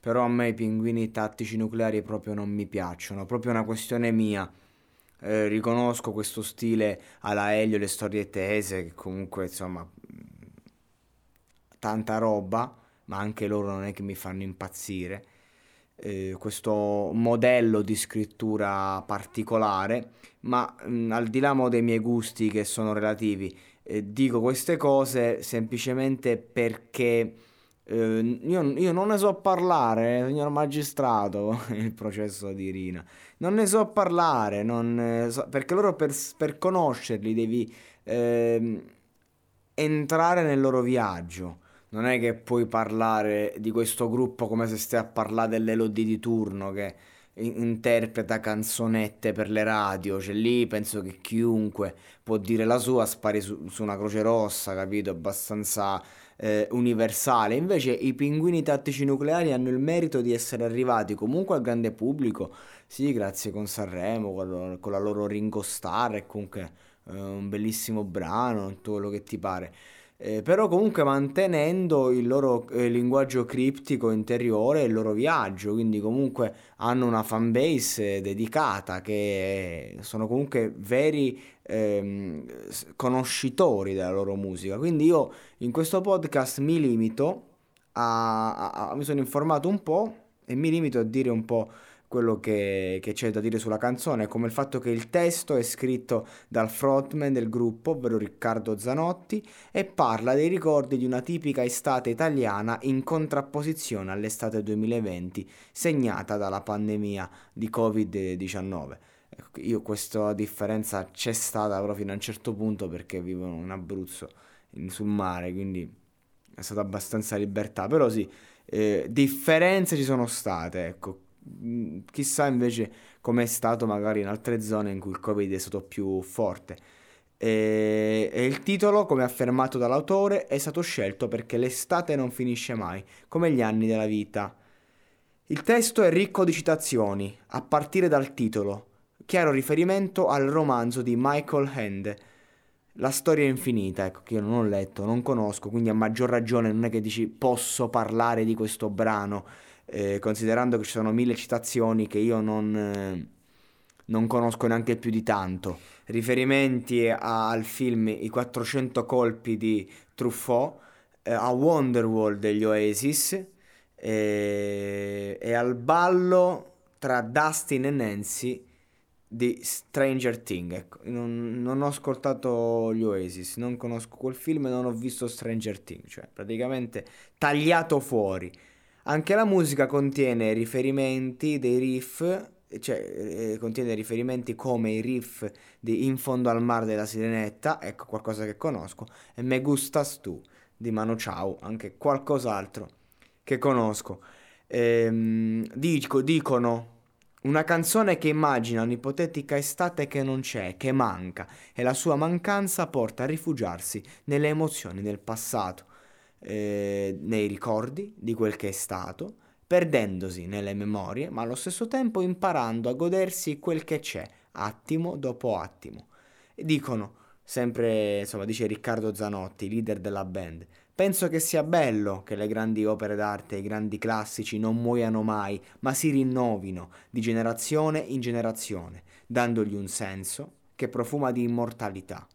però a me i pinguini tattici nucleari proprio non mi piacciono, proprio una questione mia. Eh, riconosco questo stile alla Elio, le storie tese, che comunque insomma tanta roba, ma anche loro non è che mi fanno impazzire. Eh, questo modello di scrittura particolare, ma mh, al di là dei miei gusti che sono relativi, eh, dico queste cose semplicemente perché eh, io, io non ne so parlare, signor magistrato, il processo di Rina. Non ne so parlare, non ne so- perché loro per, per conoscerli devi ehm, entrare nel loro viaggio. Non è che puoi parlare di questo gruppo come se stai a parlare dell'Elodie di turno che interpreta canzonette per le radio. Cioè lì penso che chiunque può dire la sua, spari su, su una croce rossa, capito? Abbastanza eh, universale. Invece i pinguini tattici nucleari hanno il merito di essere arrivati comunque al grande pubblico. Sì, grazie con Sanremo, con, con la loro Ringo Starr e comunque eh, un bellissimo brano, tutto quello che ti pare. Eh, però comunque mantenendo il loro eh, linguaggio criptico interiore e il loro viaggio, quindi comunque hanno una fanbase dedicata che sono comunque veri s- conoscitori della loro musica. Quindi io in questo podcast mi limito a, a- a- mi sono informato un po' e mi limito a dire un po' quello che, che c'è da dire sulla canzone, come il fatto che il testo è scritto dal frontman del gruppo, ovvero Riccardo Zanotti, e parla dei ricordi di una tipica estate italiana in contrapposizione all'estate 2020, segnata dalla pandemia di Covid-19. Ecco, Io questa differenza c'è stata però fino a un certo punto perché vivo in Abruzzo, in- sul mare, quindi è stata abbastanza libertà, però sì, eh, differenze ci sono state, ecco. Chissà invece com'è stato magari in altre zone in cui il Covid è stato più forte. E, e il titolo, come affermato dall'autore, è stato scelto perché l'estate non finisce mai, come gli anni della vita. Il testo è ricco di citazioni, a partire dal titolo, chiaro riferimento al romanzo di Michael Ende, La storia infinita, ecco, che io non ho letto, non conosco, quindi a maggior ragione non è che dici posso parlare di questo brano, eh, considerando che ci sono mille citazioni che io non, eh, non conosco neanche più di tanto. Riferimenti a- al film I 400 colpi di Truffaut, eh, a Wonderwall degli Oasis e, e al ballo tra Dustin e Nancy di Stranger Things. Ecco, non, non ho ascoltato gli Oasis, non conosco quel film e non ho visto Stranger Things, cioè praticamente tagliato fuori. Anche la musica contiene riferimenti dei riff, cioè eh, contiene riferimenti come i riff di In fondo al mar della Sirenetta, ecco qualcosa che conosco, e Me gustas tu di Mano Ciao, anche qualcos'altro che conosco. Ehm, dico- dicono una canzone che immagina un'ipotetica estate che non c'è, che manca, e la sua mancanza porta a rifugiarsi nelle emozioni del passato, eh, nei ricordi di quel che è stato, perdendosi nelle memorie, ma allo stesso tempo imparando a godersi quel che c'è, attimo dopo attimo. E dicono, sempre, insomma, dice Riccardo Zanotti, leader della band, Penso che sia bello che le grandi opere d'arte i grandi classici non muoiano mai, ma si rinnovino di generazione in generazione, dandogli un senso che profuma di immortalità.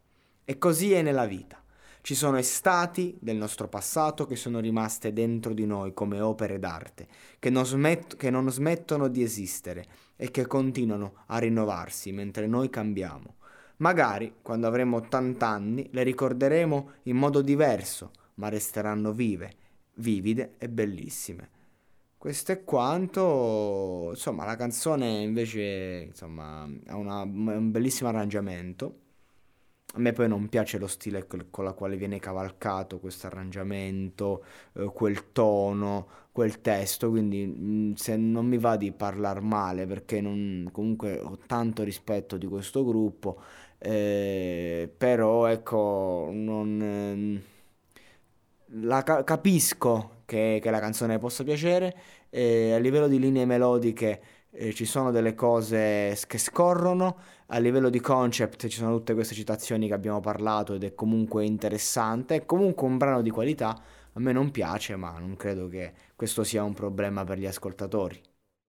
E così è nella vita. Ci sono estati del nostro passato che sono rimaste dentro di noi come opere d'arte, che non, smet- che non smettono di esistere e che continuano a rinnovarsi mentre noi cambiamo. Magari, quando avremo 80 anni, le ricorderemo in modo diverso, ma resteranno vive, vivide e bellissime. Questo è quanto, insomma, la canzone invece, insomma, ha una, un bellissimo arrangiamento. A me poi non piace lo stile con la quale viene cavalcato questo arrangiamento, eh, quel tono, quel testo, quindi mm, se non mi va di parlare male perché non, comunque ho tanto rispetto di questo gruppo, eh, però ecco, non... Eh, ca- capisco che, che, la canzone possa piacere, eh, a livello di linee melodiche eh, ci sono delle cose che scorrono, a livello di concept ci sono tutte queste citazioni che abbiamo parlato ed è comunque interessante, è comunque un brano di qualità, a me non piace ma non credo che questo sia un problema per gli ascoltatori.